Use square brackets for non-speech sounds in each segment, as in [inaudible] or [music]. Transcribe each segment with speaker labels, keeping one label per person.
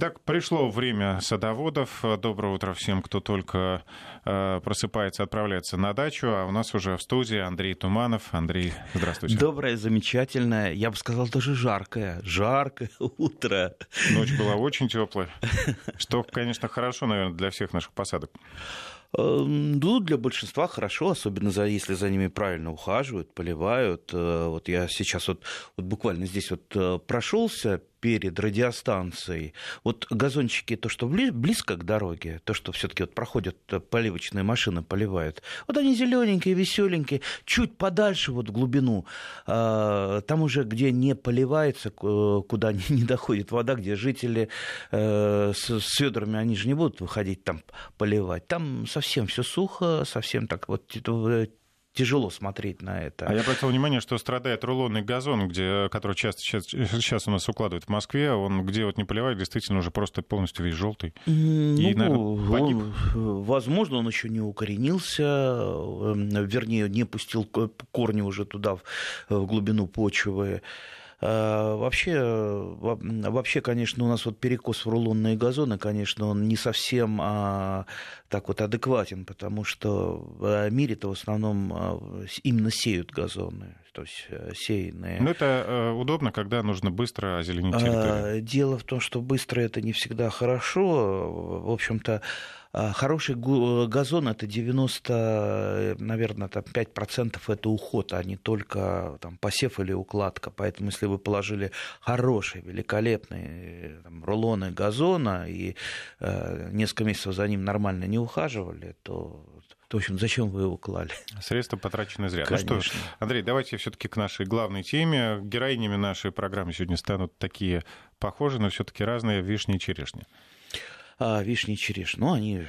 Speaker 1: Итак, пришло время садоводов. Доброе утро всем, кто только э, просыпается, отправляется на дачу. А у нас уже в студии Андрей Туманов. Андрей, здравствуйте.
Speaker 2: Доброе, замечательное, я бы сказал, даже жаркое. Жаркое [laughs] утро.
Speaker 1: Ночь была очень теплая, что, конечно, хорошо, наверное, для всех наших посадок.
Speaker 2: Эм, ну, для большинства хорошо, особенно за, если за ними правильно ухаживают, поливают. Э, вот я сейчас вот, вот буквально здесь вот э, прошелся перед радиостанцией. Вот газончики, то, что близко к дороге, то, что все-таки вот проходят э, поливочные машины, поливают, вот они зелененькие, веселенькие, чуть подальше, вот в глубину, а, там уже, где не поливается, куда [laughs] не доходит вода, где жители э, с ведрами, они же не будут выходить там поливать, там совсем все сухо, совсем так вот тяжело смотреть на это.
Speaker 1: А я обратил внимание, что страдает рулонный газон, где, который часто сейчас, сейчас у нас укладывают в Москве, он где вот не поливает, действительно уже просто полностью весь желтый.
Speaker 2: Ну, И, наверное, погиб. Он, возможно, он еще не укоренился, эм, вернее, не пустил корни уже туда, в глубину почвы. А, вообще, вообще, конечно, у нас вот перекос в рулонные газоны, конечно, он не совсем а, так вот адекватен, потому что в мире-то в основном а, именно сеют газоны, то есть э, сеянные.
Speaker 1: Но это э, удобно, когда нужно быстро озеленить территорию.
Speaker 2: Дело в том, что быстро это не всегда хорошо. В общем-то, а, хороший газон это 90, наверное, там 5% это уход, а не только там, посев или укладка. Поэтому если вы положили хороший, великолепный там, рулоны газона и э, несколько месяцев за ним нормально не ухаживали, то то, в общем, зачем вы его клали?
Speaker 1: Средства потрачены зря. Конечно. Ну что, Андрей, давайте все-таки к нашей главной теме. Героинями нашей программы сегодня станут такие похожие, но все-таки разные вишни и черешни
Speaker 2: а, вишни и черешни. Ну, они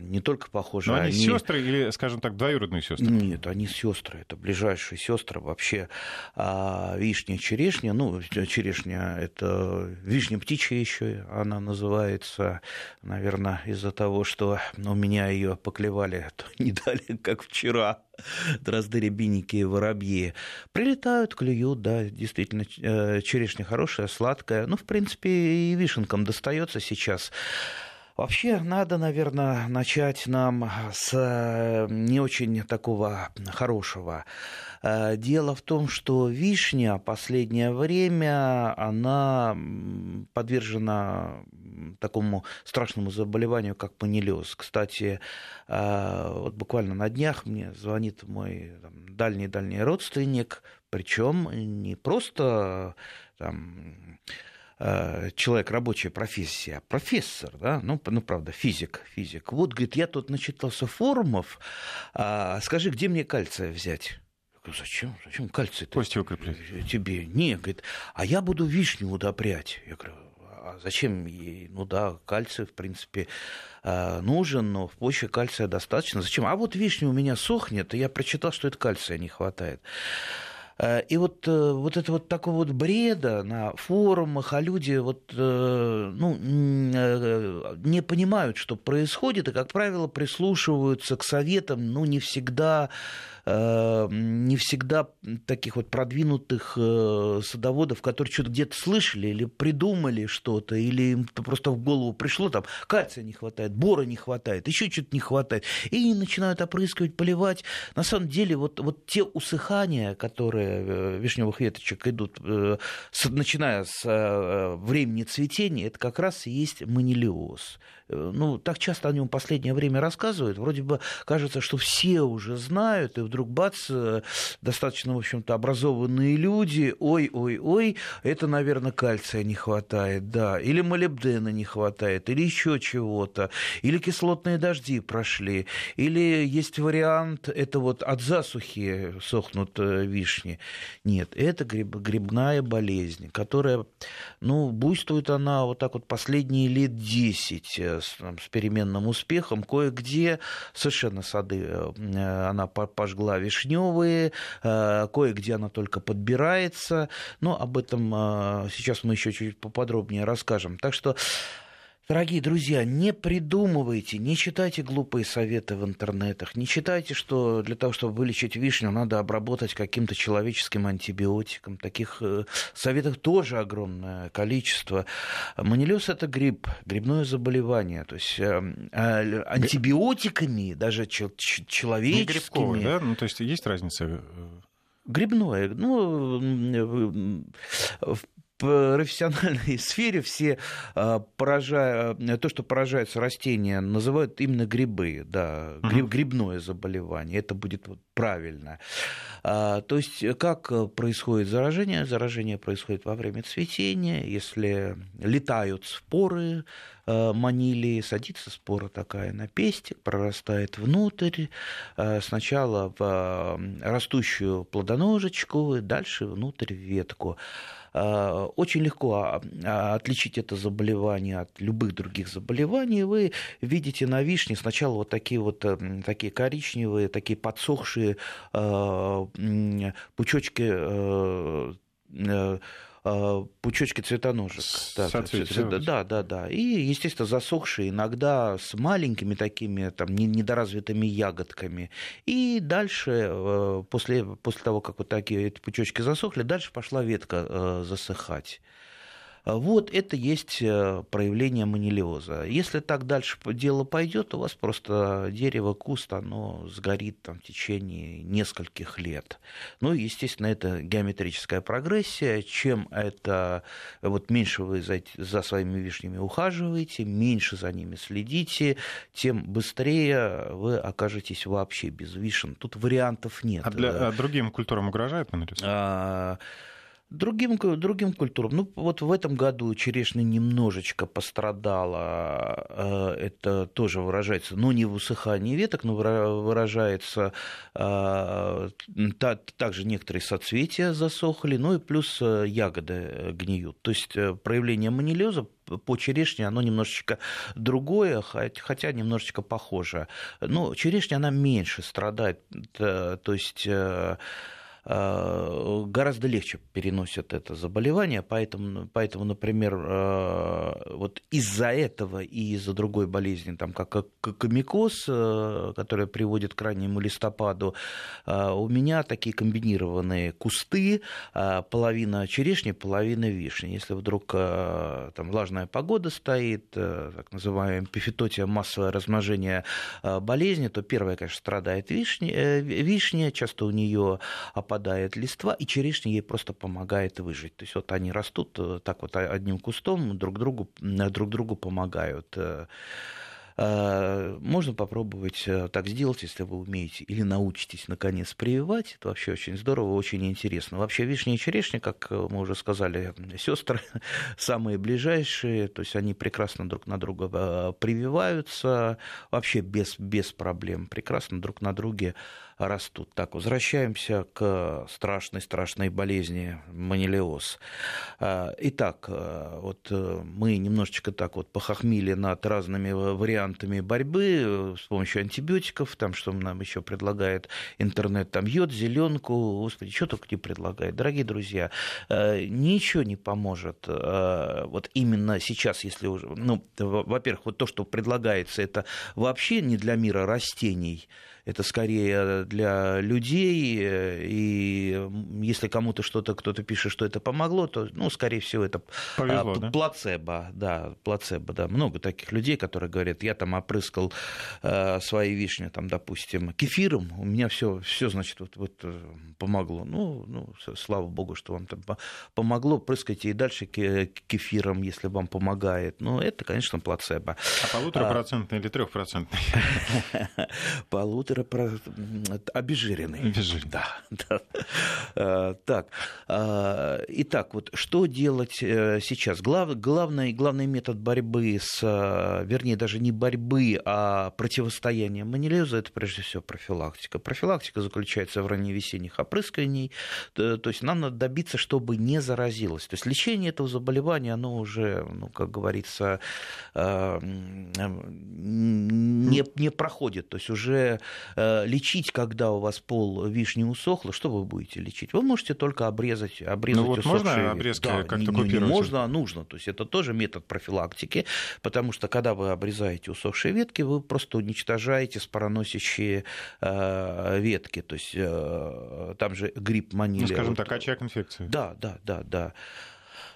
Speaker 2: не только похожи.
Speaker 1: Но они, они сестры или, скажем так, двоюродные сестры?
Speaker 2: Нет, они сестры. Это ближайшие сестры вообще. А вишня и черешня, ну, черешня это вишня птичья еще, она называется, наверное, из-за того, что у меня ее поклевали [laughs] не дали, как вчера [laughs] дрозды, рябинники воробьи. Прилетают, клюют, да, действительно, э, черешня хорошая, сладкая. Ну, в принципе, и вишенкам достается сейчас. Вообще надо, наверное, начать нам с э, не очень такого хорошего. Э, дело в том, что вишня последнее время, она подвержена такому страшному заболеванию, как панилез. Кстати, э, вот буквально на днях мне звонит мой дальний-дальний родственник, причем не просто там, Э, человек, рабочая профессия, профессор, да, ну, ну, правда, физик, физик. Вот, говорит, я тут начитался форумов, а, скажи, где мне кальция взять? Говорю, зачем? Зачем кальций?
Speaker 1: Кости укреплять.
Speaker 2: Тебе. Не, говорит, а я буду вишню удобрять. Я говорю, а зачем ей? Ну да, кальций, в принципе, э, нужен, но в почве кальция достаточно. Зачем? А вот вишня у меня сохнет, и я прочитал, что это кальция не хватает. Э, и вот, э, вот это вот такого вот бреда на форумах, а люди вот, ну, не понимают, что происходит, и, как правило, прислушиваются к советам, ну, не всегда не всегда таких вот продвинутых э, садоводов, которые что-то где-то слышали или придумали что-то, или им просто в голову пришло, там, кальция не хватает, бора не хватает, еще что-то не хватает, и начинают опрыскивать, поливать. На самом деле, вот, вот те усыхания, которые э, вишневых веточек идут, начиная с времени цветения, это как раз и есть манилиоз. Ну, так часто о нем последнее время рассказывают, вроде бы кажется, что все уже знают, и вдруг бац, э, достаточно, в общем-то, образованные люди, ой-ой-ой, это, наверное, кальция не хватает, да, или молибдена не хватает, или еще чего-то, или кислотные дожди прошли, или есть вариант, это вот от засухи сохнут э, вишни. Нет, это гриб, грибная болезнь, которая, ну, буйствует она вот так вот последние лет 10 э, с, там, с переменным успехом, кое-где совершенно сады она пожгла жгла вишневые, э, кое-где она только подбирается, но об этом э, сейчас мы еще чуть поподробнее расскажем. Так что Дорогие друзья, не придумывайте, не читайте глупые советы в интернетах, не читайте, что для того, чтобы вылечить вишню, надо обработать каким-то человеческим антибиотиком. Таких э, советов тоже огромное количество. Манилиоз – это гриб, грибное заболевание. То есть э, э, антибиотиками, даже человеческими... Не грибковый,
Speaker 1: да? Ну, то есть есть разница?
Speaker 2: Грибное. Ну, профессиональной [laughs] сфере все а, поражая, э, то, что поражаются растения, называют именно грибы, да, гриб, грибное заболевание, это будет вот правильно. А, то есть как происходит заражение? Заражение происходит во время цветения, если летают споры, э, манилии, садится спора такая на пестик, прорастает внутрь, э, сначала в растущую плодоножечку, дальше внутрь ветку. Э, очень легко а, а, отличить это заболевание от любых других заболеваний. Вы видите на вишне сначала вот такие вот э, такие коричневые, такие подсохшие э, пучочки пучочки цветоножек.
Speaker 1: Да,
Speaker 2: да, да, да. И, естественно, засохшие, иногда с маленькими такими там, недоразвитыми ягодками. И дальше, э, после, после того, как вот такие эти пучочки засохли, дальше пошла ветка э, засыхать. Вот это есть э, проявление манилиоза. Если так дальше дело пойдет, у вас просто дерево, куст, оно сгорит там, в течение нескольких лет. Ну, естественно, это геометрическая прогрессия. Чем это, вот меньше вы за, за своими вишнями ухаживаете, меньше за ними следите, тем быстрее вы окажетесь вообще без вишен. Тут вариантов нет.
Speaker 1: А, для, а другим культурам угрожает манилиоз? А,
Speaker 2: Другим, другим культурам. Ну, вот в этом году черешня немножечко пострадала. Э, это тоже выражается, ну, не в усыхании веток, но выражается э, также некоторые соцветия засохли, ну и плюс э, ягоды гниют. То есть проявление манилеза по черешне, оно немножечко другое, хотя немножечко похоже. Но черешня, она меньше страдает. То есть гораздо легче переносят это заболевание, поэтому, поэтому например, э, вот из-за этого и из-за другой болезни, там, как комикоз, э, которая приводит к раннему листопаду, у меня такие комбинированные кусты, половина черешни, половина вишни. Если вдруг там влажная погода стоит, так называемая пифитотия, массовое размножение болезни, то первая, конечно, страдает вишня, вишня часто у нее опадает листва, и черешня ей просто помогает выжить. То есть вот они растут э, так вот одним кустом, друг другу, друг другу помогают. Э, э, можно попробовать так сделать, если вы умеете, или научитесь наконец прививать. Это вообще очень здорово, очень интересно. Вообще вишня и черешня, как мы уже сказали, сестры [laughs] самые ближайшие, то есть они прекрасно друг на друга прививаются, вообще без, без проблем, прекрасно друг на друге растут. Так, возвращаемся к страшной-страшной болезни манилиоз. А, итак, э, вот э, мы немножечко так вот похохмили над разными вариантами борьбы э, с помощью антибиотиков, там что нам еще предлагает интернет, там йод, зеленку, господи, что только не предлагает. Дорогие друзья, ничего не поможет вот именно сейчас, если уже, ну, во-первых, вот то, что предлагается, это вообще не для мира растений, это скорее для людей, и если кому-то что-то, кто-то пишет, что это помогло, то, ну, скорее всего, это
Speaker 1: Повезло,
Speaker 2: а, плацебо, да? да, плацебо, да, много таких людей, которые говорят, я там опрыскал э, свои вишни, там, допустим, кефиром, у меня все, все значит, вот, вот э, помогло. Ну, ну, слава богу, что вам там помогло, прыскайте и дальше кефиром, если вам помогает. Ну, это, конечно, плацебо.
Speaker 1: А полуторапроцентный а... или трехпроцентный? [laughs] [laughs]
Speaker 2: Полутора обезжиренный.
Speaker 1: Обезжиренный.
Speaker 2: Да, [laughs] да. А, так, а, итак, вот что делать э, сейчас? Глав, главный, главный метод борьбы с, э, вернее, даже не борьбы, а противостояния манилиоза, это прежде всего профилактика. Профилактика заключается в ранневесенних опрысканий, то, есть нам надо добиться, чтобы не заразилось. То есть лечение этого заболевания, оно уже, ну, как говорится, э, не, не проходит. То есть уже лечить, когда у вас пол вишни усохло, что вы будете лечить? Вы можете только обрезать, обрезать
Speaker 1: ну, вот можно обрезки
Speaker 2: да,
Speaker 1: как-то
Speaker 2: не,
Speaker 1: купировать?
Speaker 2: Не можно, а нужно. То есть это тоже метод профилактики, потому что когда вы обрезаете усохшие ветки, вы просто уничтожаете спороносящие э, ветки. То есть э, там же грипп манили. Ну,
Speaker 1: скажем так, очаг инфекции.
Speaker 2: Да, да, да, да.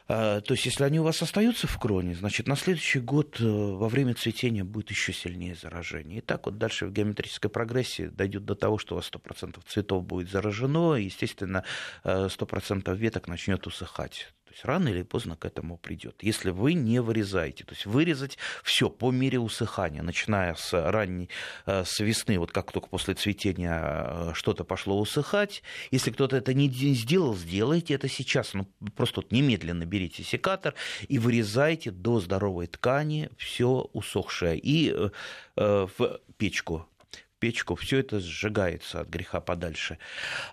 Speaker 2: А, то есть, если они у вас остаются в кроне, значит, на следующий год э, во время цветения будет еще сильнее заражение. И так вот дальше в геометрической прогрессии дойдет до того, что у вас 100% цветов будет заражено, и, естественно, 100% э, веток начнет усыхать есть рано или поздно к этому придет. Если вы не вырезаете, то есть вырезать все по мере усыхания, начиная с ранней, э, с весны, вот как только после цветения э, что-то пошло усыхать. Если кто-то это не сделал, сделайте это сейчас. Ну, просто вот немедленно берите секатор и вырезайте до здоровой ткани все усохшее и э, в печку печку, все это сжигается от греха подальше.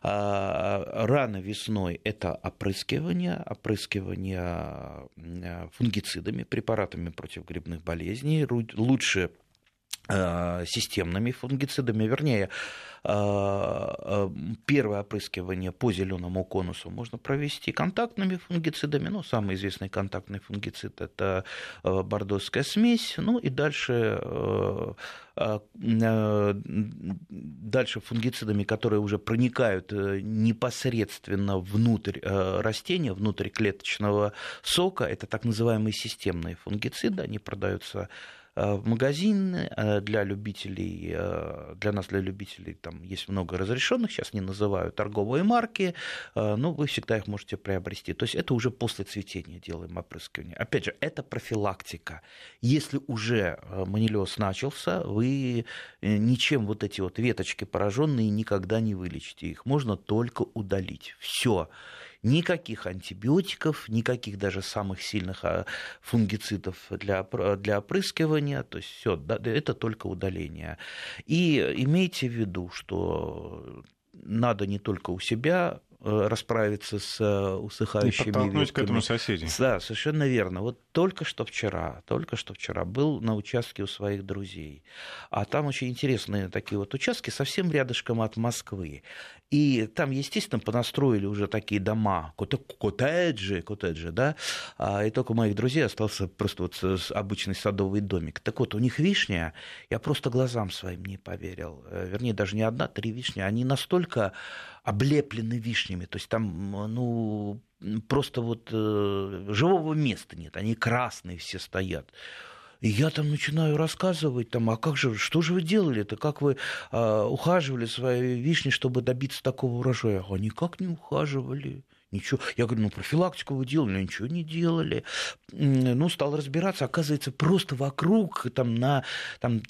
Speaker 2: А, рано весной это опрыскивание, опрыскивание а, фунгицидами, препаратами против грибных болезней. Лучше а, системными фунгицидами, вернее, первое опрыскивание по зеленому конусу можно провести контактными фунгицидами. Ну, самый известный контактный фунгицид – это бордоская смесь. Ну, и дальше дальше фунгицидами, которые уже проникают э, непосредственно внутрь э, растения, внутрь клеточного сока. Это так называемые системные фунгициды. Они продаются Э, в магазин э, для любителей, э, для нас, для любителей, там есть много разрешенных, сейчас не называю торговые марки, но вы всегда их можете приобрести. То есть это уже после цветения делаем опрыскивание. Опять же, это профилактика. Если уже манилиоз начался, вы ничем вот эти вот веточки пораженные никогда не вылечите. Их можно только удалить. Все. Никаких антибиотиков, никаких даже самых сильных а, фунгицидов для, для опрыскивания. То есть все, это только удаление. И имейте в виду, что надо не только у себя Э, расправиться с э, усыхающими И
Speaker 1: подтолкнуть ветками. к этому соседей.
Speaker 2: Да, совершенно верно. Вот только что вчера, только что вчера был на участке у своих друзей. А там очень интересные такие вот участки, совсем рядышком от Москвы. И там, естественно, понастроили уже такие дома, коттеджи, коттеджи, да, а, и только у моих друзей остался просто вот обычный садовый домик. Так вот, у них вишня, я просто глазам своим не поверил. Э, вернее, даже не одна, три вишни. Они настолько облеплены вишнями. То есть там, ну, просто вот э, живого места нет. Они красные все стоят. И я там начинаю рассказывать, там, а как же, что же вы делали-то, как вы э, ухаживали своей вишни, чтобы добиться такого урожая? А никак не ухаживали. Ничего. Я говорю, ну, профилактику вы делали, ничего не делали. Ну, стал разбираться, оказывается, просто вокруг, там, на там,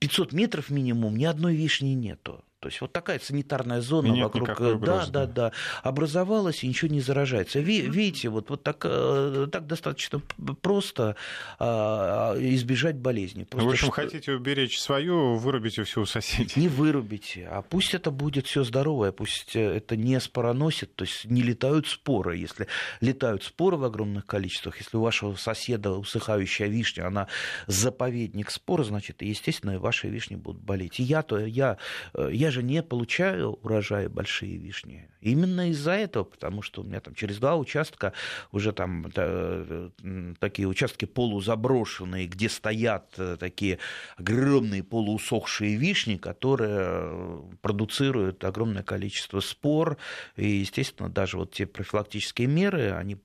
Speaker 2: 500 метров минимум, ни одной вишни нету. То есть вот такая санитарная зона
Speaker 1: и
Speaker 2: вокруг, э, да, да, да, образовалась и ничего не заражается. Видите, вот, вот так, э, так достаточно просто а, избежать болезни.
Speaker 1: Просто в общем, что... хотите уберечь свою, вырубите все у соседей.
Speaker 2: Не вырубите, а пусть это будет все здоровое, пусть это не спороносит, то есть не летают споры. Если летают споры в огромных количествах, если у вашего соседа усыхающая вишня, она заповедник спор, значит, естественно, ваши вишни будут болеть. И я, то, я, э, я же не получаю урожая большие вишни. Именно из-за этого, потому что у меня там через два участка уже там э, такие участки полузаброшенные, где стоят э, такие огромные полуусохшие вишни, которые э, продуцируют огромное количество спор. И, естественно, даже вот те профилактические меры, они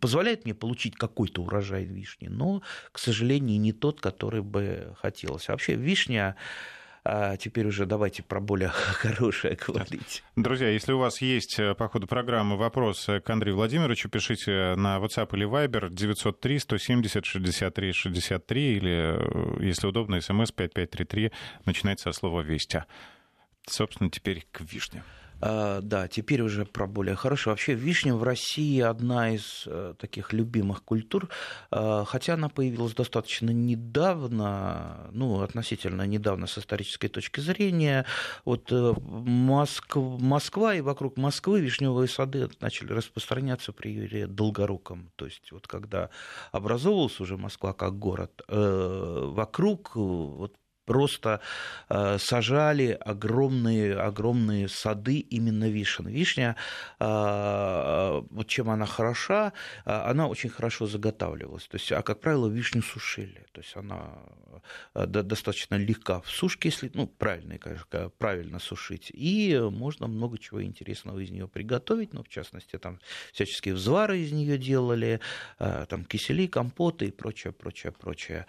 Speaker 2: позволяют мне получить какой-то урожай вишни, но, к сожалению, не тот, который бы хотелось. Вообще вишня а теперь уже давайте про более [laughs] хорошее говорить.
Speaker 1: Друзья, если у вас есть э, по ходу программы вопрос к Андрею Владимировичу, пишите на WhatsApp или Viber 903 170 63 63 или, э, если удобно, смс 5533, начинается со слова «Вести». Собственно, теперь к вишне.
Speaker 2: А, да, теперь уже про более хорошее. Вообще вишня в России одна из э, таких любимых культур, а, хотя она появилась достаточно недавно, ну, относительно недавно с исторической точки зрения. Вот э, Москва, и вокруг Москвы вишневые сады начали распространяться при Юрии Долгоруком. То есть вот когда образовывалась уже Москва как город, э, вокруг вот просто э, сажали огромные, огромные сады именно вишен. Вишня, э, вот чем она хороша, э, она очень хорошо заготавливалась. То есть, а как правило, вишню сушили. То есть она достаточно легка в сушке, если, ну, правильно, конечно, правильно сушить. И можно много чего интересного из нее приготовить. Ну, в частности, там всяческие взвары из нее делали, там кисели, компоты и прочее, прочее, прочее.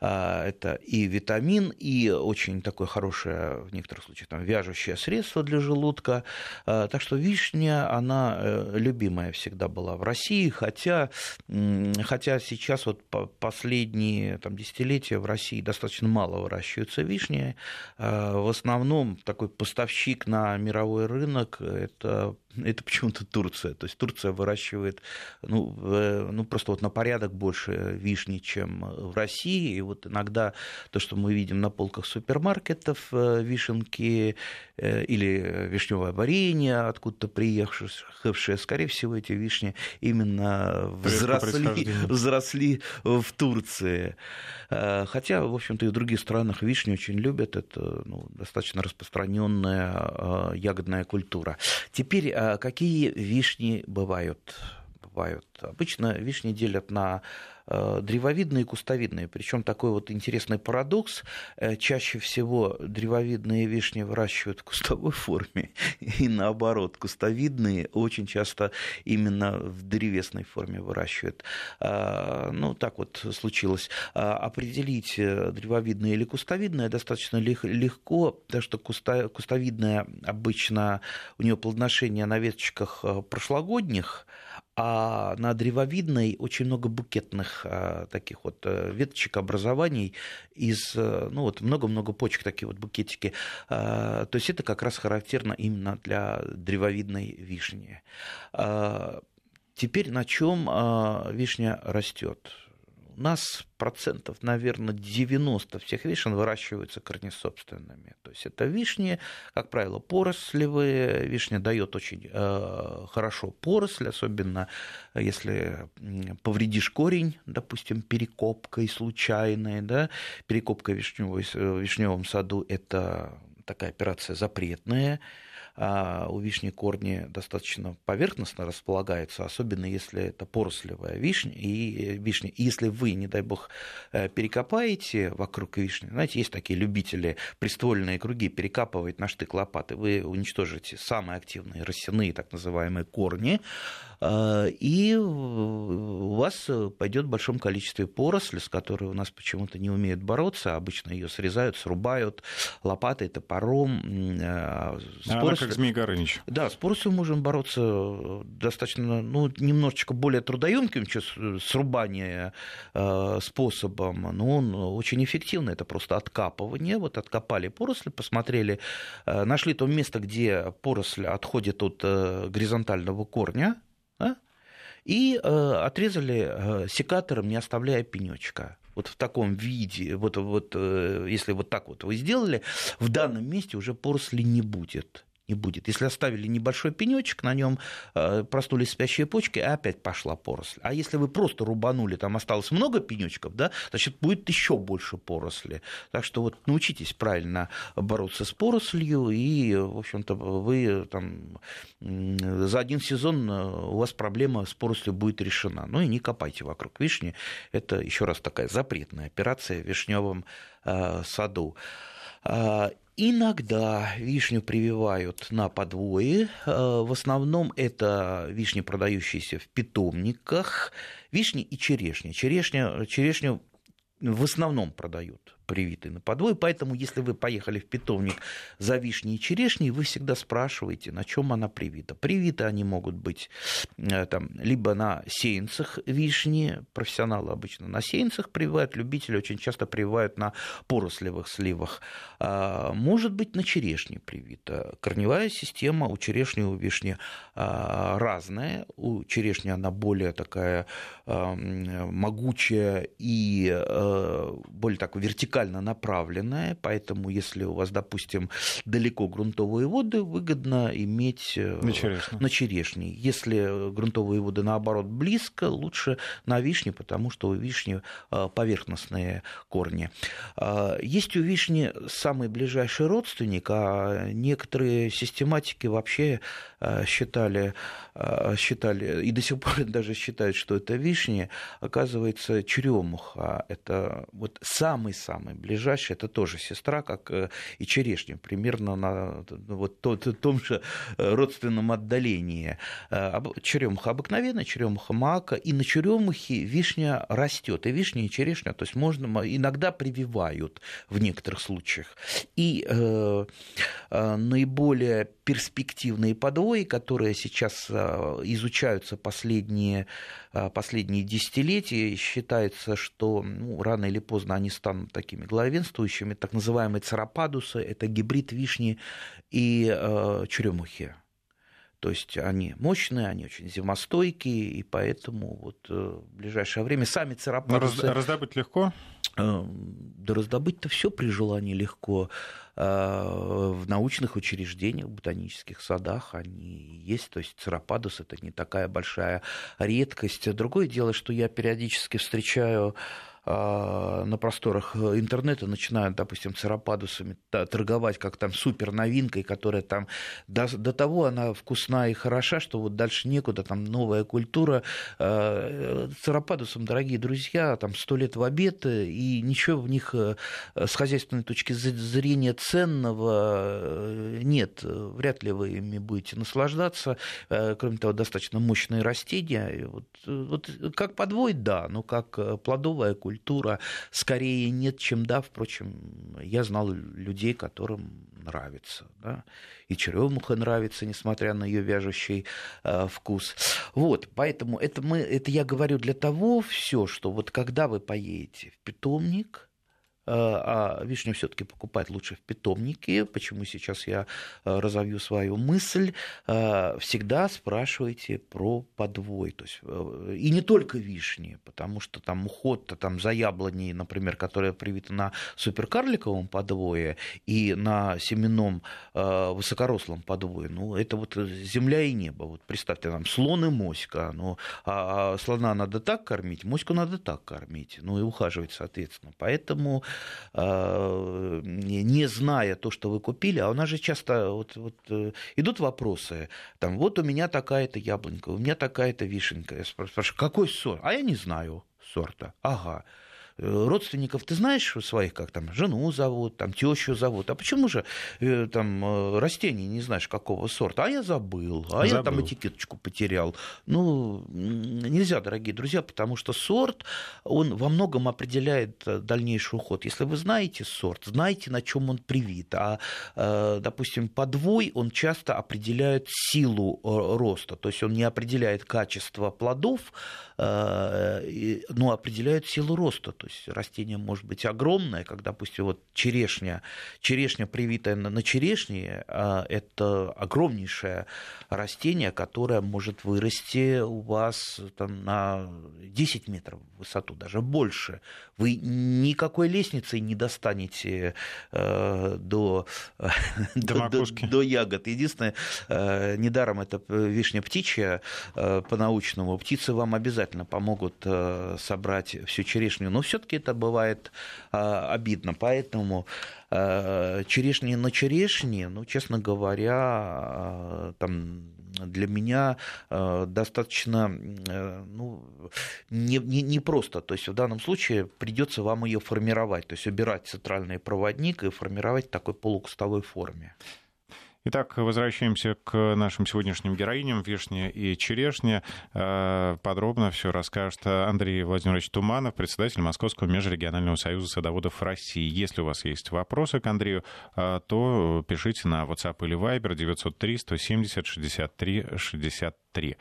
Speaker 2: Это и витамин, и очень такое хорошее, в некоторых случаях, там, вяжущее средство для желудка. А, так что вишня, она э, любимая всегда была в России, хотя, хотя сейчас вот последние там, десятилетия в России достаточно мало выращиваются вишни. А, в основном такой поставщик на мировой рынок – это это почему-то Турция. То есть Турция выращивает ну, ну, просто вот на порядок больше вишни, чем в России. И вот иногда то, что мы видим на полках супермаркетов, э, вишенки э, или вишневое варенье, откуда-то приехавшие, скорее всего, эти вишни именно взросли, взросли в Турции. Э, хотя, в общем-то, и в других странах вишню очень любят. Это ну, достаточно распространенная ягодная культура. Теперь какие вишни бывают? бывают? Обычно вишни делят на древовидные и кустовидные. Причем такой вот интересный парадокс. Э, чаще всего древовидные вишни выращивают в кустовой форме, и наоборот, кустовидные очень часто именно в древесной форме выращивают. А, ну, так вот случилось. Определить э, древовидное или кустовидное достаточно легко, потому что кустовидное обычно у нее плодоношение на веточках прошлогодних, а на древовидной очень много букетных а, таких вот э, веточек образований из, э, ну вот много-много почек, такие вот букетики. А, то есть это как раз характерно именно для древовидной вишни. А, теперь на чем вишня растет? Нас процентов, наверное, 90 всех вишен выращиваются корнесобственными. То есть это вишни, как правило, порослевые. Вишня дает очень э, хорошо поросль, особенно э, если повредишь корень, допустим, перекопкой случайной. Да? Перекопка в вишневом саду – это такая операция запретная у вишни корни достаточно поверхностно располагаются, особенно если это порослевая вишня. И э, вишня. если вы, не дай бог, э, перекопаете вокруг вишни, знаете, есть такие любители приствольные круги перекапывать на штык лопаты, вы уничтожите самые активные росяные, так называемые корни, а, и у вас пойдет в большом количестве поросли, с которой у нас почему-то не умеют бороться, обычно ее срезают, срубают лопатой, топором.
Speaker 1: А, с как Змей Горыныч.
Speaker 2: Да, с поросью можем бороться э, достаточно, ну, немножечко более трудоемким, чем срубание э, способом, но он очень эффективный. Это просто откапывание. Вот откопали поросли, посмотрели, э, нашли то место, где поросль отходит от горизонтального корня, да? и отрезали секатором, не оставляя пенечка вот в таком виде, вот, вот если вот так вот вы сделали, в данном месте уже поросли не будет не будет. Если оставили небольшой пенечек, на нем э, проснулись спящие почки, и опять пошла поросль. А если вы просто рубанули, там осталось много пенечков, да, значит, будет еще больше поросли. Так что вот научитесь правильно бороться с порослью, и, в общем-то, вы там за один сезон э, у вас проблема с порослью будет решена. Ну и не копайте вокруг вишни. Это еще раз такая запретная операция в вишневом э, саду. Иногда вишню прививают на подвое. Э, в основном это вишни, продающиеся в питомниках. Вишни и черешня. Черешня, черешню в основном продают привиты на подвой, поэтому если вы поехали в питомник за вишней и черешней, вы всегда спрашиваете, на чем она привита. Привиты они могут быть э, там, либо на сеянцах вишни, профессионалы обычно на сеянцах прививают, любители очень часто прививают на порослевых сливах. А, может быть, на черешне привита. Корневая система у черешни и у вишни а, разная. У черешни она более такая могучая и э, более такой вертикальная вертикально направленная, поэтому если у вас, допустим, далеко грунтовые воды, выгодно иметь на черешне. На черешне. Если грунтовые воды, наоборот, близко, лучше на вишне, потому что у вишни поверхностные корни. Есть у вишни самый ближайший родственник, а некоторые систематики вообще считали, считали и до сих пор [laughs] даже считают, что это вишни, оказывается, черемуха. Это вот самый-самый ближайший, это тоже сестра, как э, и черешня, примерно на вот том же э, родственном отдалении. Э, черемуха обыкновенная, черемуха мака, и на черемухе вишня растет, и вишня и черешня, то есть можно иногда прививают в некоторых случаях. И э, наиболее перспективные подвои, которые сейчас изучаются последние, последние десятилетия, считается, что ну, рано или поздно они станут такими главенствующими, так называемые царападусы, это гибрид вишни и э, черемухи. То есть они мощные, они очень зимостойкие, и поэтому вот э, в ближайшее время сами царападусы...
Speaker 1: Но раздобыть легко?
Speaker 2: Э, да раздобыть-то все при желании легко. Э, в научных учреждениях, в ботанических садах они есть. То есть царападус это не такая большая редкость. Другое дело, что я периодически встречаю а, на просторах э, интернета начинают, допустим, царападусами торговать как там супер новинкой, которая там до, до того она вкусна и хороша, что вот дальше некуда, там новая культура. А, царападусам, дорогие друзья, там сто лет в обед, и ничего в них э, с хозяйственной точки зрения ценного э, нет. Вряд ли вы ими будете наслаждаться. Кроме того, достаточно мощные растения. Вот, вот как подвой, да, но как плодовая культура культура скорее нет, чем да. Впрочем, я знал людей, которым нравится. Да? И черемуха нравится, несмотря на ее вяжущий э, вкус. Вот, поэтому это, мы, это я говорю для того все, что вот когда вы поедете в питомник, а вишню все-таки покупать лучше в питомнике. Почему сейчас я э, разовью свою мысль? Э, всегда спрашивайте про подвой. То есть, э, и не только вишни, потому что там уход там, за яблоней, например, которая привита на суперкарликовом подвое и на семенном высокорослом подвое, ну, это вот земля и небо. Вот представьте, там слон и моська. Ну, а, а слона надо так кормить, моську надо так кормить. Ну, и ухаживать, соответственно. Поэтому Э, не зная то, что вы купили, а у нас же часто вот, вот, э, идут вопросы, там, вот у меня такая-то яблонька, у меня такая-то вишенка. Я спрашиваю, какой сорт? А я не знаю сорта. Ага родственников ты знаешь своих, как там жену зовут, там тещу зовут, а почему же э, там э, растений не знаешь какого сорта? А я забыл, а забыл. я там этикеточку потерял. Ну, нельзя, дорогие друзья, потому что сорт, он во многом определяет э, дальнейший уход. Если вы знаете сорт, знаете, на чем он привит, а, допустим, подвой, он часто определяет силу роста, то есть он не определяет качество плодов, но определяет силу роста. То есть растение может быть огромное, как, допустим, вот черешня, черешня, привитая на черешне, а, это огромнейшее растение, которое может вырасти у вас там, на 10 метров в высоту, даже больше. Вы никакой лестницей не достанете э, до, [laughs] до, до, до ягод. Единственное, э, недаром это вишня птичья э, по-научному. Птицы вам обязательно помогут э, собрать всю черешню, но все-таки это бывает а, обидно. Поэтому а, черешни на черешне, ну, честно говоря, а, там для меня достаточно ну, не, не, не просто. То есть в данном случае придется вам ее формировать, то есть убирать центральный проводник и формировать в такой полукустовой форме.
Speaker 1: Итак, возвращаемся к нашим сегодняшним героиням Вишне и Черешне. Э, подробно все расскажет Андрей Владимирович Туманов, председатель Московского межрегионального союза садоводов России. Если у вас есть вопросы к Андрею, э, то пишите на WhatsApp или Viber 903 170 63 63.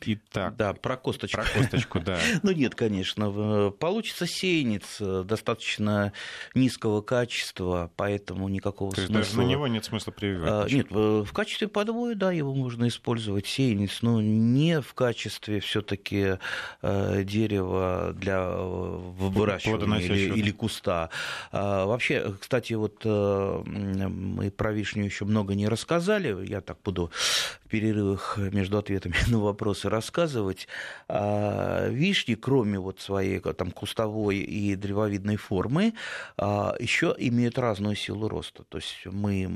Speaker 1: Итак,
Speaker 2: да, про косточку.
Speaker 1: Про косточку, да. [laughs]
Speaker 2: ну нет, конечно. Получится сеянец достаточно низкого качества, поэтому никакого
Speaker 1: То
Speaker 2: смысла...
Speaker 1: есть даже на него нет смысла прививать?
Speaker 2: А, нет, в качестве подвоя, да, его можно использовать, сеянец, но не в качестве все таки э, дерева для э, выращивания или, или куста. А, вообще, кстати, вот э, мы про вишню еще много не рассказали, я так буду в перерывах между ответами [laughs] на вопросы рассказывать. А, вишни, кроме вот своей там, кустовой и древовидной формы, а, еще имеют разную силу роста. То есть мы,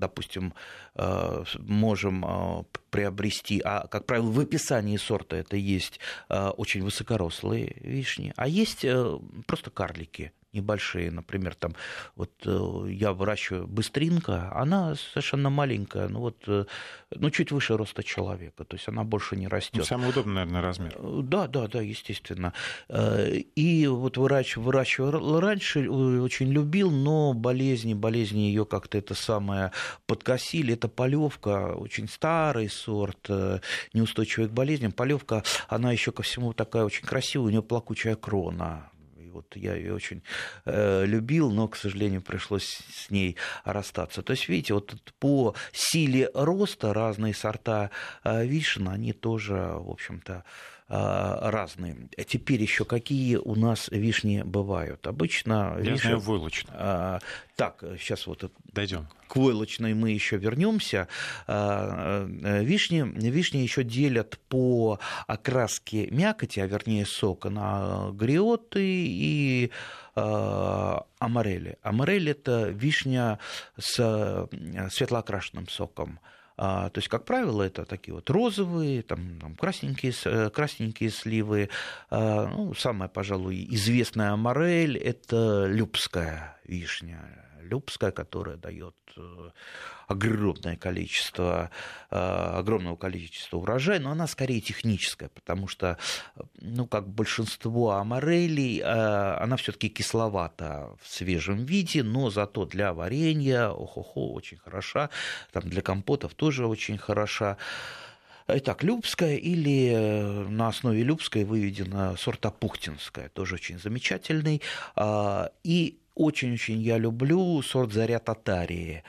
Speaker 2: допустим, а, можем приобрести, а, как правило, в описании сорта это есть очень высокорослые вишни, а есть э, просто карлики небольшие, например, там вот э, я выращиваю быстринка, она совершенно маленькая, ну вот, э, ну чуть выше роста человека, то есть она больше не растет. Ну,
Speaker 1: самый удобный, наверное, размер.
Speaker 2: Э, да, да, да, естественно. И вот выращивал, выращивал раньше, очень любил, но болезни, болезни ее как-то это самое подкосили. Это полевка, очень старый сорт, неустойчивый к болезням. Полевка, она еще ко всему такая очень красивая, у нее плакучая крона вот я ее очень э, любил, но, к сожалению, пришлось с ней расстаться. То есть, видите, вот по силе роста разные сорта э, вишен, они тоже, в общем-то, э, разные. Теперь еще какие у нас вишни бывают? Обычно
Speaker 1: Я вишня... знаю.
Speaker 2: А, так, сейчас вот
Speaker 1: дойдем.
Speaker 2: К войлочной мы еще вернемся. А, э, вишни, вишни еще делят по окраске мякоти, а вернее сока, на гриоты и а. Аморель – это вишня с э, светлоокрашенным соком. А, то есть, как правило, это такие вот розовые, там, там красненькие, э, красненькие сливы. Ну, самая, пожалуй, известная аморель – это любская вишня Любская, которая дает э, огромное количество, э, огромного количества урожая, но она скорее техническая, потому что, ну, как большинство аморелей, э, она все-таки кисловата в свежем виде, но зато для варенья, охо-хо, очень хороша, там для компотов тоже очень хороша. Итак, Любская или на основе Любской выведена сорта Пухтинская, тоже очень замечательный. И очень-очень я люблю сорт заря татарии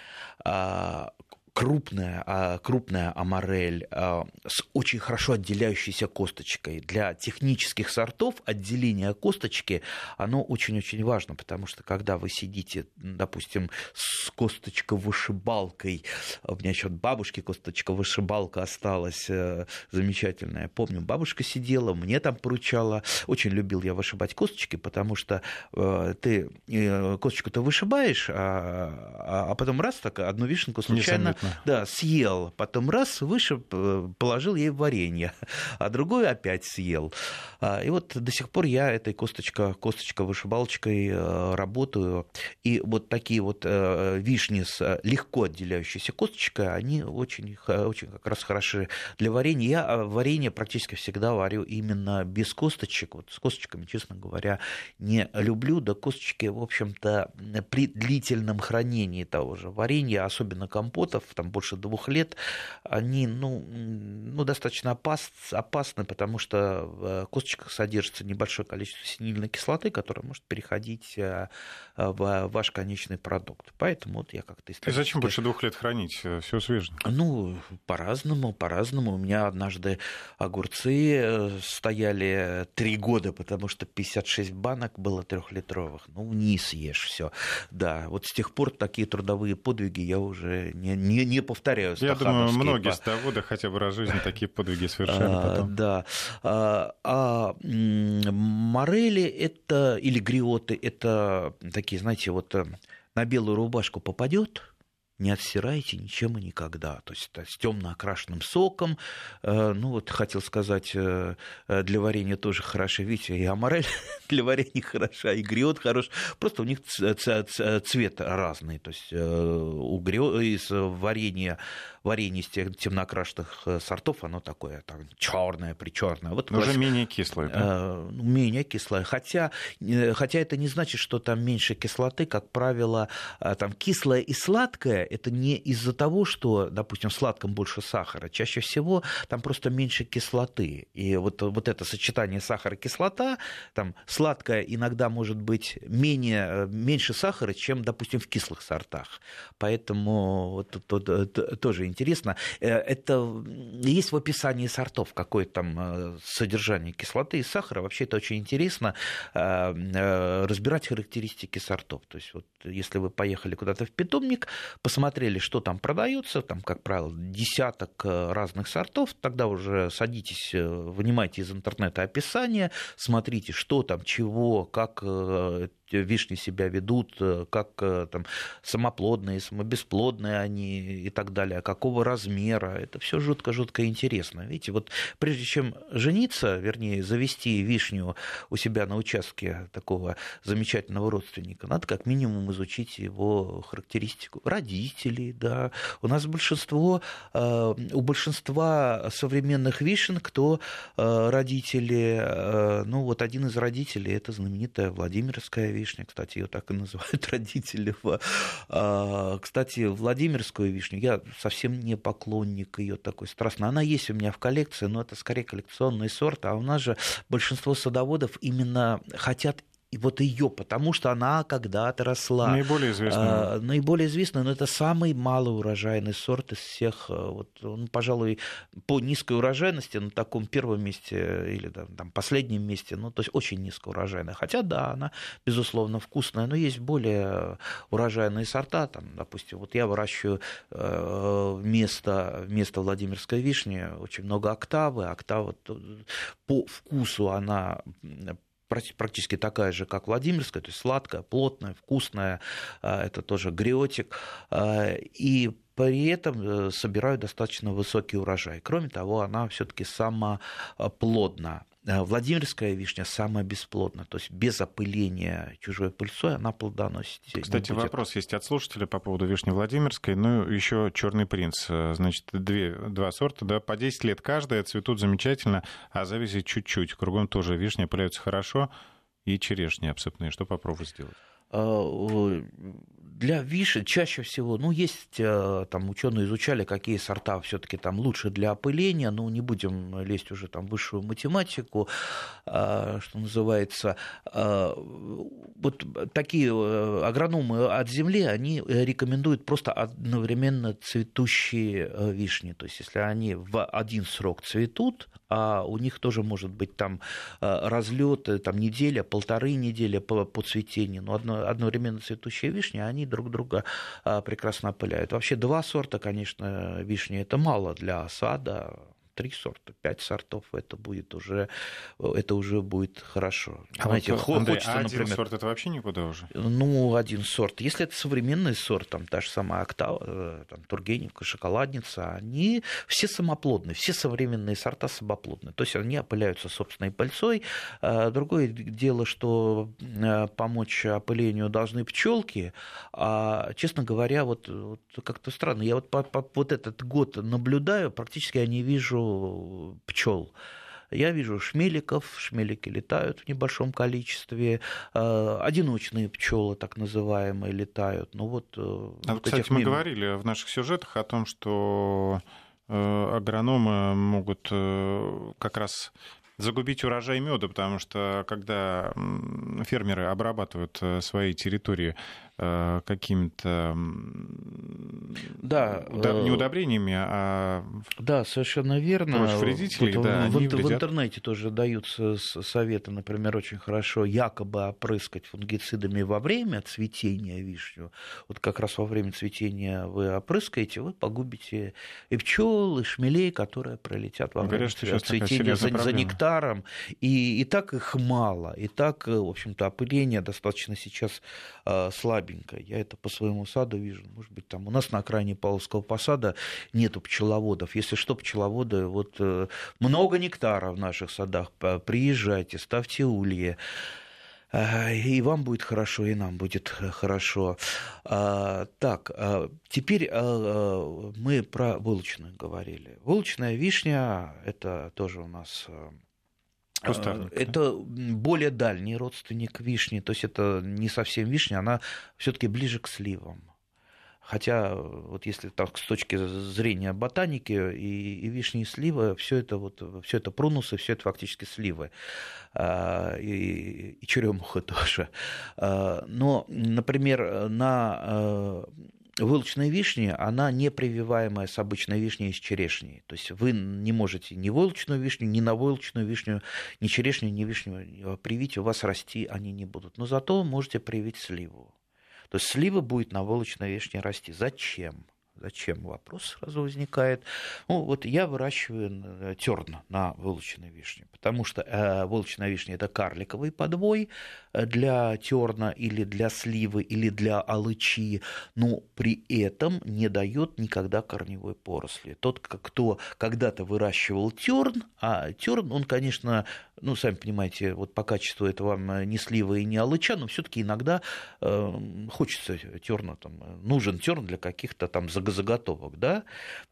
Speaker 2: а, крупная, а, крупная аморель а, с очень хорошо отделяющейся косточкой. Для технических сортов отделение косточки, оно очень-очень важно, потому что когда вы сидите, допустим, с косточковышибалкой, у меня еще от бабушки косточка-вышибалка осталась э, замечательная. Помню, бабушка сидела, мне там поручала. Очень любил я вышибать косточки, потому что э, ты э, косточку-то вышибаешь, а, а потом раз так одну вишенку случайно да, съел, потом раз, выше положил ей варенье, а другой опять съел. А, и вот до сих пор я этой косточка, косточка вышибалочкой э, работаю. И вот такие вот э, вишни с легко отделяющейся косточкой, они очень, очень как раз хороши для варенья. Я варенье практически всегда варю именно без косточек. Вот с косточками, честно говоря, не люблю. Да косточки, в общем-то, при длительном хранении того же варенья, особенно компотов, там больше двух лет, они ну, ну, достаточно опас, опасны, потому что в косточках содержится небольшое количество синильной кислоты, которая может переходить э, в ваш конечный продукт. Поэтому вот я как-то...
Speaker 1: И зачем больше двух лет хранить? Все свежее.
Speaker 2: Ну, по-разному, по-разному. У меня однажды огурцы э, стояли три года, потому что 56 банок было трехлитровых. Ну, не съешь все. Да, вот с тех пор такие трудовые подвиги я уже не, не, не повторяю.
Speaker 1: Я думаю, многие стоводы хотя бы раз в жизни такие подвиги совершали а, потом.
Speaker 2: Да. А, а морели это, или гриоты, это такие, знаете, вот э, на белую рубашку попадет, не отстирайте ничем и никогда. То есть с темно окрашенным соком. Э, ну, вот хотел сказать, э, э, для варенья тоже хорошо. Видите, и аморель [laughs] для варенья хороша, и гриот хорош. Просто у них цвет разный. То есть у гриот, из варенья варенье из темнокрашенных сортов, оно такое там, черное, причерное.
Speaker 1: Вот уже менее кислое. Да?
Speaker 2: Ну, менее кислое. Хотя, хотя это не значит, что там меньше кислоты. Как правило, там кислое и сладкое это не из-за того, что, допустим, в сладком больше сахара. Чаще всего там просто меньше кислоты. И вот, вот это сочетание сахара-кислота, там сладкое иногда может быть менее, меньше сахара, чем, допустим, в кислых сортах. Поэтому вот это, это тоже интересно. Э, это есть в описании сортов какое там э, содержание кислоты и сахара. Вообще это очень интересно э, разбирать характеристики сортов. То есть вот если вы поехали куда-то в питомник, посмотрели, что там продается, там, как правило, десяток разных сортов, тогда уже садитесь, вынимайте из интернета описание, смотрите, что там, чего, как вишни себя ведут, э, как э, там, самоплодные, самобесплодные они и так далее, какого размера. Это все жутко-жутко интересно. Видите, вот прежде чем жениться, вернее, завести вишню у себя на участке такого замечательного родственника, надо как минимум изучить его характеристику. Родителей, да. У нас большинство, э, у большинства современных вишен, кто родители, ну вот один из родителей, это знаменитая Владимирская вишня, кстати, ее так и называют [laughs] родители. А, кстати, Владимирскую вишню, я совсем не поклонник ее такой страстной. Она есть у меня в коллекции, но это скорее коллекционный сорт, а у нас же большинство садоводов именно хотят и вот ее, потому что она когда-то росла.
Speaker 1: Наиболее известная.
Speaker 2: А, наиболее известная, но это самый малоурожайный сорт из всех. Э, вот он, пожалуй, по низкой урожайности на таком первом месте или там, там последнем месте, ну, то есть очень низкоурожайная. Хотя, да, она, безусловно, вкусная, но есть более урожайные сорта. Там, допустим, вот я выращиваю э, вместо, вместо Владимирской вишни очень много октавы. Октава по вкусу она практически такая же, как Владимирская, то есть сладкая, плотная, вкусная, а, это тоже гриотик, а, и при этом э, собирают достаточно высокий урожай. Кроме того, она все-таки самоплодна. Э, Владимирская вишня самая бесплодная, то есть без опыления чужой пыльцой она плодоносит.
Speaker 1: Кстати, вопрос есть от слушателя по поводу вишни Владимирской, ну еще черный принц, э, значит, две, два сорта, да, по 10 лет каждая, цветут замечательно, а зависит чуть-чуть, кругом тоже вишни опыляются хорошо, и черешни обсыпные, что попробовать сделать?
Speaker 2: А, для вишен чаще всего, ну, есть э, там ученые изучали, какие сорта все-таки там лучше для опыления, ну, не будем лезть уже там в высшую математику, а, что называется. Вот такие э, агрономы от земли, они рекомендуют просто одновременно цветущие э, вишни. То есть, если они в один срок цветут, а у них тоже может быть там разлет, там неделя, полторы недели по, по цветению, но одно, одновременно цветущие вишни, они друг друга а, прекрасно опыляют. Вообще два сорта, конечно, вишни это мало для сада, три сорта, пять сортов, это будет уже, это уже будет хорошо.
Speaker 1: А Знаете, вот, Андрей, хочется, а например, один сорт это вообще никуда уже?
Speaker 2: Ну, один сорт. Если это современный сорт, там та же самая Октава, э, там, Тургеневка, Шоколадница, они все самоплодные, все современные сорта самоплодные. То есть они опыляются собственной пыльцой. А другое дело, что э, помочь опылению должны пчелки. А, честно говоря, вот, вот как-то странно. Я вот, по, по, вот этот год наблюдаю, практически я не вижу пчел. Я вижу шмеликов, шмелики летают в небольшом количестве, э, одиночные пчелы, так называемые, летают. Ну вот,
Speaker 1: э, а, вот кстати, мы говорили в наших сюжетах о том, что э, агрономы могут как раз загубить урожай меда, потому что когда фермеры обрабатывают свои территории какими-то
Speaker 2: да,
Speaker 1: не удобрениями, а
Speaker 2: да, совершенно верно.
Speaker 1: вредителей,
Speaker 2: вот
Speaker 1: да,
Speaker 2: в, в, в интернете тоже даются советы, например, очень хорошо якобы опрыскать фунгицидами во время цветения вишню. Вот как раз во время цветения вы опрыскаете, вы погубите и пчел, и шмелей, которые пролетят во время Говорят, цветения за, за нектаром. И, и так их мало, и так, в общем-то, опыление достаточно сейчас э, слабее слабенькая. Я это по своему саду вижу. Может быть, там у нас на окраине Павловского посада нету пчеловодов. Если что, пчеловоды, вот э, много нектара в наших садах. Приезжайте, ставьте ульи и вам будет хорошо, и нам будет хорошо. А, так, а, теперь а, мы про булочную говорили. Булочная вишня – это тоже у нас Кустарник, это да? более дальний родственник вишни, то есть это не совсем вишня, она все-таки ближе к сливам. Хотя, вот если так с точки зрения ботаники и, и вишни, и сливы, все это, вот, все это прунусы, все это фактически сливы. А, и, и черемуха [laughs] тоже. А, но, например, на вылочная вишня, она не прививаемая с обычной вишней из черешни. То есть вы не можете ни вылочную вишню, ни на вылочную вишню, ни черешню, ни вишню привить, у вас расти они не будут. Но зато можете привить сливу. То есть слива будет на вылочной вишне расти. Зачем? Зачем? Вопрос сразу возникает. Ну, вот я выращиваю э, терн на вылоченной вишне, потому что э, вылочная вишня – это карликовый подвой для терна или для сливы или для алычи, но при этом не дает никогда корневой поросли. Тот, кто когда-то выращивал терн, а терн, он, конечно, ну, сами понимаете, вот по качеству это вам э, не слива и не алыча, но все-таки иногда э, хочется терна, там, нужен терн для каких-то там заготовок, да,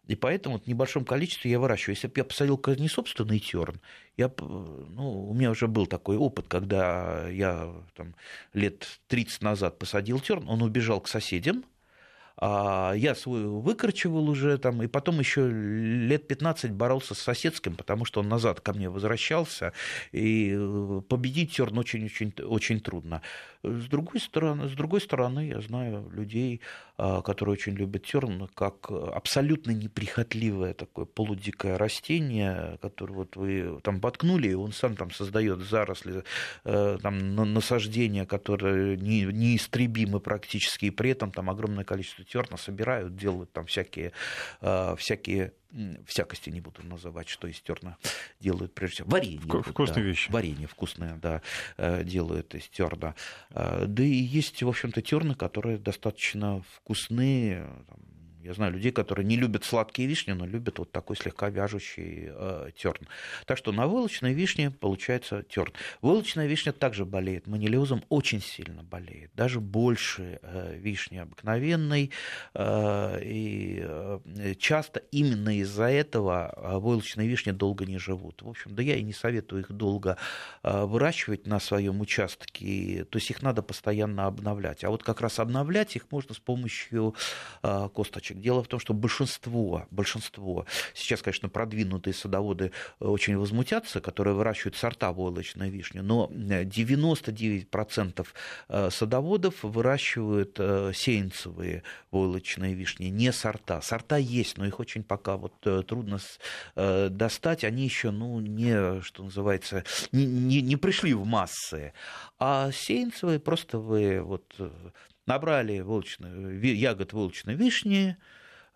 Speaker 2: и поэтому в небольшом количестве я выращиваю. Если бы я посадил не собственный терн, я, ну, у меня уже был такой опыт, когда я там, лет 30 назад посадил терн, он убежал к соседям, а я свой выкорчевал уже там, и потом еще лет 15 боролся с соседским, потому что он назад ко мне возвращался, и э, победить Терн очень-очень очень трудно. С другой стороны, с другой стороны, я знаю людей, а, которые очень любят терн, как абсолютно неприхотливое такое полудикое растение, которое вот вы там воткнули, и он сам там создает заросли, э, там, насаждения, которые не, неистребимы практически, и при этом там огромное количество терна собирают, делают там всякие, а, всякие всякости не буду называть, что из терна делают прежде всего. Варенье.
Speaker 1: Вкусные да, вещи.
Speaker 2: Варенье вкусное, да, э, делают из терна. Э, да и есть, в общем-то, терны, которые достаточно вкусные, там, я знаю людей, которые не любят сладкие вишни, но любят вот такой слегка вяжущий э, терн. Так что на вылочной вишне получается терн. Вылочная вишня также болеет манилиозом, очень сильно болеет, даже больше э, вишни обыкновенной. Э, и э, часто именно из-за этого э, вылочные вишни долго не живут. В общем, да я и не советую их долго э, выращивать на своем участке. То есть их надо постоянно обновлять. А вот как раз обновлять их можно с помощью э, косточек Дело в том, что большинство, большинство, сейчас, конечно, продвинутые садоводы э, очень возмутятся, которые выращивают сорта войлочной вишни, но 99% э, садоводов выращивают э, сеянцевые войлочные вишни, не сорта. Сорта есть, но их очень пока вот трудно достать, они еще, ну, не, что называется, не, не, не пришли в массы. А сеянцевые просто вы вот набрали волчную, ягод волчной вишни,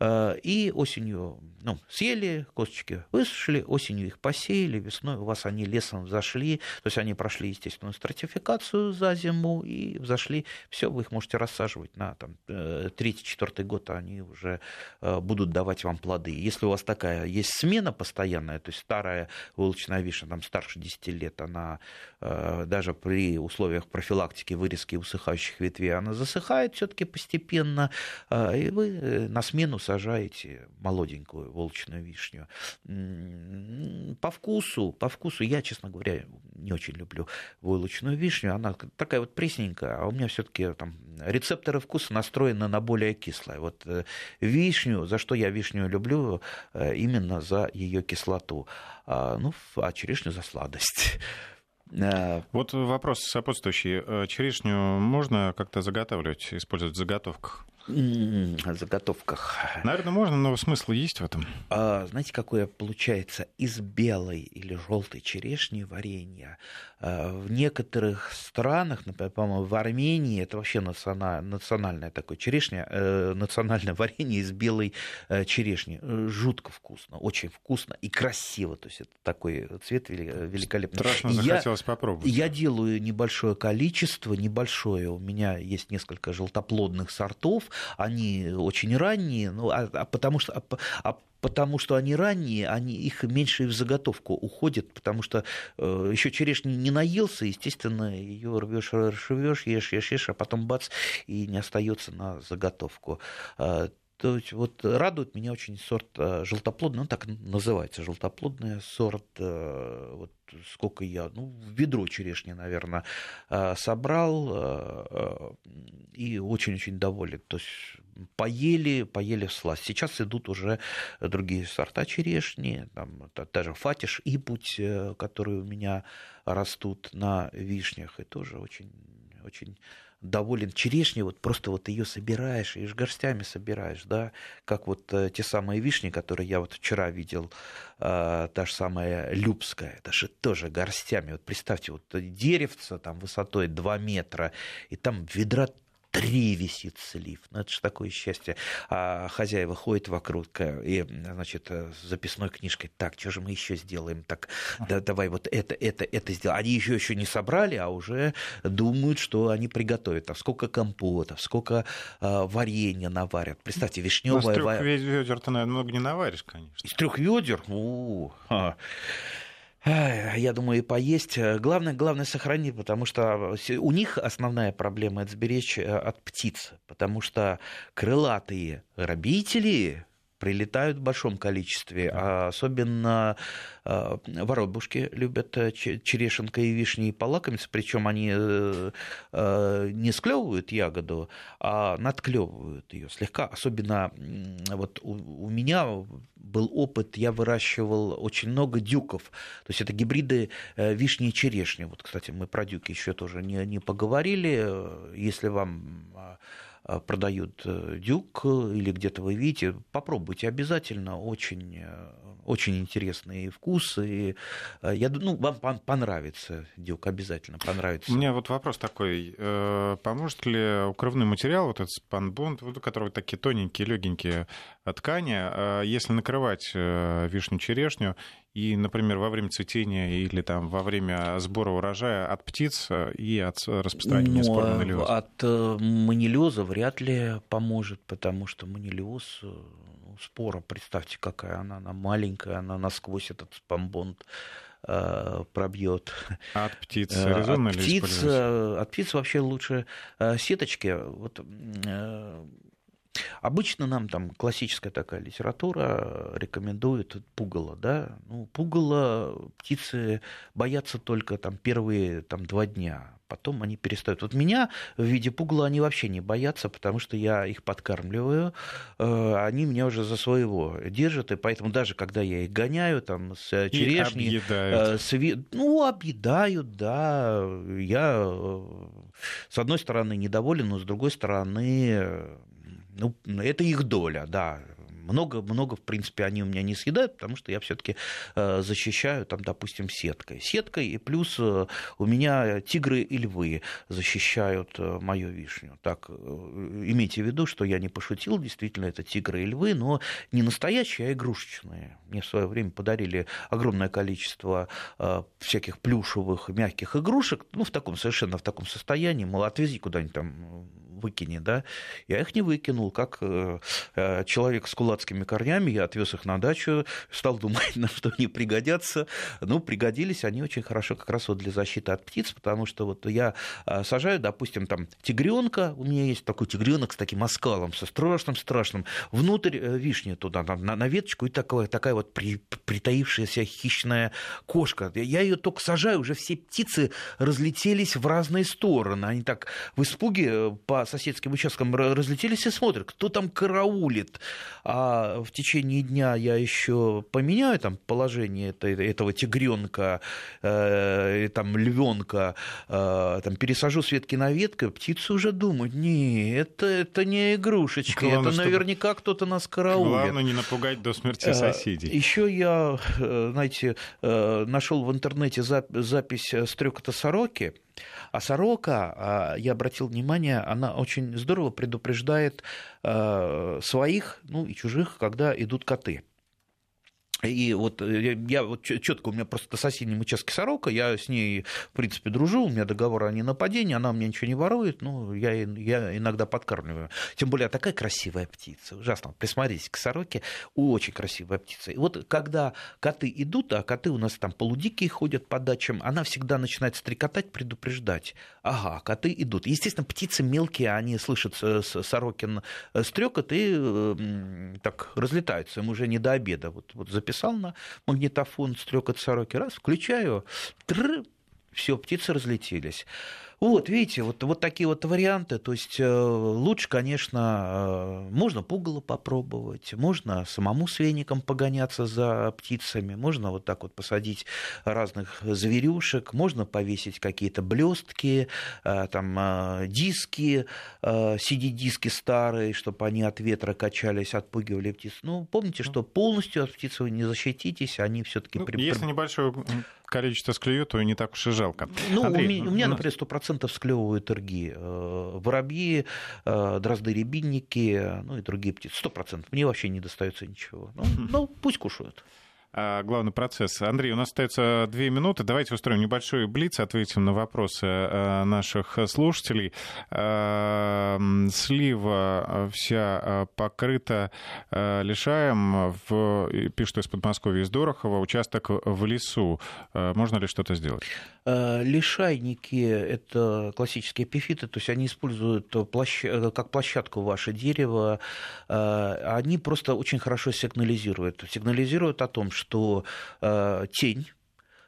Speaker 2: и осенью ну, съели, косточки высушили, осенью их посеяли, весной у вас они лесом взошли, то есть они прошли естественную стратификацию за зиму и взошли, все, вы их можете рассаживать на там, э, третий-четвертый год, а они уже э, будут давать вам плоды. Если у вас такая есть смена постоянная, то есть старая волчная вишня, там старше 10 лет, она э, даже при условиях профилактики вырезки усыхающих ветвей, она засыхает все-таки постепенно, и вы на смену сажаете молоденькую волчную вишню. По вкусу, по вкусу, я, честно говоря, не очень люблю войлочную вишню. Она такая вот пресненькая, а у меня все-таки там рецепторы вкуса настроены на более кислое. Вот э, вишню, за что я вишню люблю, э, именно за ее кислоту. А, ну, а черешню за сладость.
Speaker 1: Э, [laughs] вот вопрос сопутствующий. Черешню можно как-то заготавливать, использовать в заготовках?
Speaker 2: Заготовках.
Speaker 1: Наверное, можно, но смысл есть в этом.
Speaker 2: А, знаете, какое получается из белой или желтой черешни варенье? А, в некоторых странах, например, по-моему, в Армении, это вообще национальное такое черешня, э, национальное [laughs] варенье из белой э, черешни. Жутко вкусно, очень вкусно и красиво. То есть это такой цвет великолепный.
Speaker 1: Страшно захотелось
Speaker 2: я,
Speaker 1: попробовать.
Speaker 2: Я делаю небольшое количество, небольшое. У меня есть несколько желтоплодных сортов они очень ранние, ну, а, а потому что а, а потому что они ранние, они, их меньше в заготовку уходит, потому что э, еще черешни не наелся, естественно, ее рвешь, рвешь, ешь, ешь, ешь, а потом бац, и не остается на заготовку. Э, вот радует меня очень сорт э, желтоплодный, он так называется, желтоплодный сорт, э, вот сколько я, ну, ведро черешни, наверное, э, собрал, и очень-очень доволен. То есть поели, поели в сласть. Сейчас идут уже другие сорта черешни, там, даже фатиш и путь, которые у меня растут на вишнях, и тоже очень, очень доволен черешней, вот просто вот ее собираешь, и горстями собираешь, да, как вот э, те самые вишни, которые я вот вчера видел, э, та же самая Любская, это же тоже горстями, вот представьте, вот деревце там высотой 2 метра, и там ведра три висит слив. Ну, это же такое счастье. А хозяева ходят вокруг и, значит, с записной книжкой. Так, что же мы еще сделаем? Так, да, давай вот это, это, это сделаем. Они еще еще не собрали, а уже думают, что они приготовят. А сколько компотов, сколько а, варенья наварят. Представьте, вишневая... Ну,
Speaker 1: с трех ведер ты, наверное, много не наваришь, конечно.
Speaker 2: Из трех ведер? У -у я думаю, и поесть. Главное, главное сохранить, потому что у них основная проблема это сберечь э, от птиц, потому что крылатые рабители прилетают в большом количестве, а особенно а, воробушки любят э, черешенка и вишни и полакомиться, причем они э, э, не склевывают ягоду, а надклевывают ее слегка. Особенно вот у меня был опыт, я выращивал очень много дюков, то есть это гибриды вишни и черешни. Вот, кстати, мы про дюки еще тоже не, не поговорили. Если вам а, продают э, дюк или где-то вы видите, попробуйте обязательно, очень, э, очень интересный вкус, и я, ну, вам понравится дюк, обязательно понравится.
Speaker 1: У меня вот вопрос такой, поможет ли укрывной материал, вот этот спанбонд, у которого такие тоненькие, легенькие ткани, если накрывать вишню-черешню, и, например, во время цветения или там во время сбора урожая от птиц э, и от распространения
Speaker 2: Но
Speaker 1: спор манилиоза?
Speaker 2: От э, манилиоза вряд ли поможет, потому что манилиоз э, ну, спора, представьте, какая она, она маленькая, она насквозь этот спамбонд пробьет.
Speaker 1: А от птиц резонно
Speaker 2: от птиц, От птиц вообще лучше сеточки. Вот Обычно нам там классическая такая литература рекомендует пугало, да. Ну, пугало птицы боятся только там первые там, два дня, потом они перестают. Вот меня в виде пугала они вообще не боятся, потому что я их подкармливаю, э, они меня уже за своего держат, и поэтому даже когда я их гоняю там с черешней... Э, с, ну, объедают, да. Я, э, с одной стороны, недоволен, но с другой стороны, ну, это их доля, да. Много, много, в принципе, они у меня не съедают, потому что я все-таки э, защищаю, там, допустим, сеткой. Сеткой, и плюс э, у меня тигры и львы защищают э, мою вишню. Так, имейте в виду, что я не пошутил, действительно, это тигры и львы, но не настоящие, а игрушечные. Мне в свое время подарили огромное количество всяких плюшевых, мягких игрушек, ну, в таком, совершенно в таком состоянии, мол, отвези куда-нибудь там выкини, да. Я их не выкинул, как э, э, человек с кулацкими корнями, я отвез их на дачу, стал думать, [laughs] на что они пригодятся. Ну, пригодились они очень хорошо как раз вот для защиты от птиц, потому что вот я э, сажаю, допустим, там тигренка, у меня есть такой тигренок с таким оскалом, со страшным-страшным, внутрь вишни туда, на, на веточку, и такая, такая вот при, притаившаяся хищная кошка. Я ее только сажаю, уже все птицы разлетелись в разные стороны. Они так в испуге по соседским участкам разлетелись и смотрят, кто там караулит. А в течение дня я еще поменяю там положение этого тигренка, э, там львенка, э, там пересажу с ветки на ветку, птицы уже думают, не, это, это не игрушечка, Главное, это наверняка кто-то нас караулит.
Speaker 1: Главное не напугать до смерти э, соседей.
Speaker 2: Еще я, знаете, нашел в интернете запись стрекота сороки, а сорока, а, я обратил внимание, она очень здорово предупреждает а, своих, ну и чужих, когда идут коты. И вот э, я вот четко, у меня просто на соседнем участке сорока, я с ней, в принципе, дружу, у меня договор о ненападении, она меня ничего не ворует, ну, я, я иногда подкармливаю. Тем более, такая красивая птица, ужасно. Присмотритесь к сороке, очень красивая птица. И вот когда коты идут, а коты у нас там полудикие ходят по дачам, она всегда начинает стрекотать, предупреждать. Ага, коты идут. Естественно, птицы мелкие, они слышат сорокин э, стрекот и так разлетаются, им уже не до обеда. Вот, вот записал на магнитофон стрекот сороки, раз, включаю, все, птицы разлетелись. Вот, видите, вот, вот такие вот варианты. То есть э, лучше, конечно, э, можно пугало попробовать, можно самому с веником погоняться за птицами, можно вот так вот посадить разных зверюшек, можно повесить какие-то блестки, э, там диски, CD-диски старые, чтобы они от ветра качались, отпугивали птиц. Ну, помните, что полностью от птиц вы не защититесь, они все-таки...
Speaker 1: Ну, при... Если небольшое количество склюют, то не так уж и жалко.
Speaker 2: Ну, Андрей, у меня, у меня например, 100% склевывают РГИ. Э, воробьи, э, дрозды-рябинники, ну и другие птицы. 100%. Мне вообще не достается ничего. Ну, [laughs] ну пусть кушают.
Speaker 1: А, главный процесс. Андрей, у нас остается две минуты. Давайте устроим небольшой блиц, ответим на вопросы э, наших слушателей. А, слива вся покрыта лишаем, в, пишут из Подмосковья, из Дорохова, участок в лесу. Можно ли что-то сделать?
Speaker 2: Лишайники – это классические эпифиты, то есть они используют площ... как площадку ваше дерево. Они просто очень хорошо сигнализируют. Сигнализируют о том, что тень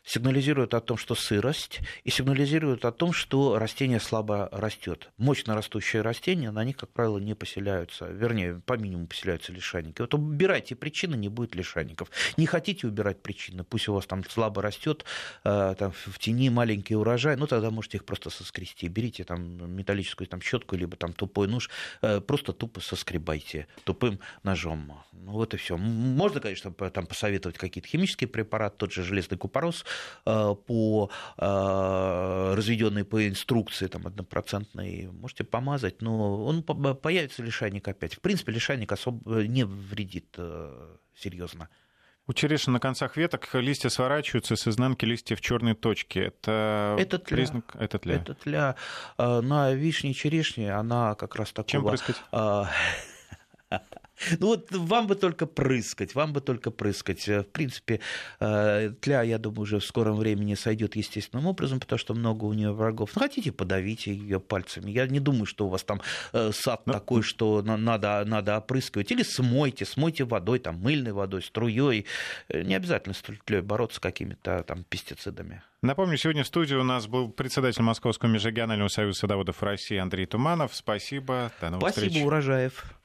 Speaker 2: сигнализирует о том, что сырость, и сигнализирует о том, что растение слабо растет. Мощно растущие растения, на них, как правило, не поселяются, вернее, по минимуму поселяются лишайники. Вот убирайте причины, не будет лишайников. Не хотите убирать причины, пусть у вас там слабо растет, э, там, в тени маленький урожай, ну тогда можете их просто соскрести. Берите там металлическую там, щетку, либо там тупой нож, э, просто тупо соскребайте тупым ножом. Ну вот и все. Можно, конечно, там посоветовать какие-то химические препараты, тот же железный купорос, по э, разведенной по инструкции там однопроцентной, можете помазать, но он появится лишайник опять. В принципе, лишайник особо не вредит э, серьезно.
Speaker 1: У черешин на концах веток листья сворачиваются с изнанки листьев черной точки. Это,
Speaker 2: это тля. признак...
Speaker 1: Это тля.
Speaker 2: Это тля. На вишне черешне она как раз такого...
Speaker 1: Чем прыскать? [laughs] [laughs]
Speaker 2: Ну вот вам бы только прыскать, вам бы только прыскать. Э, в принципе, э, тля, я думаю, уже в скором времени сойдет естественным образом, потому что много у нее врагов. Ну, хотите, подавите ее пальцами. Я не думаю, что у вас там э, сад Но... Ну, такой, что надо, надо опрыскивать. Или смойте, смойте водой, там, мыльной водой, струей. Не обязательно с тлей бороться какими-то там пестицидами.
Speaker 1: Напомню, сегодня в студии у нас был председатель Московского межрегионального союза садоводов России Андрей Туманов. Спасибо.
Speaker 2: До новых Спасибо, встреч. урожаев.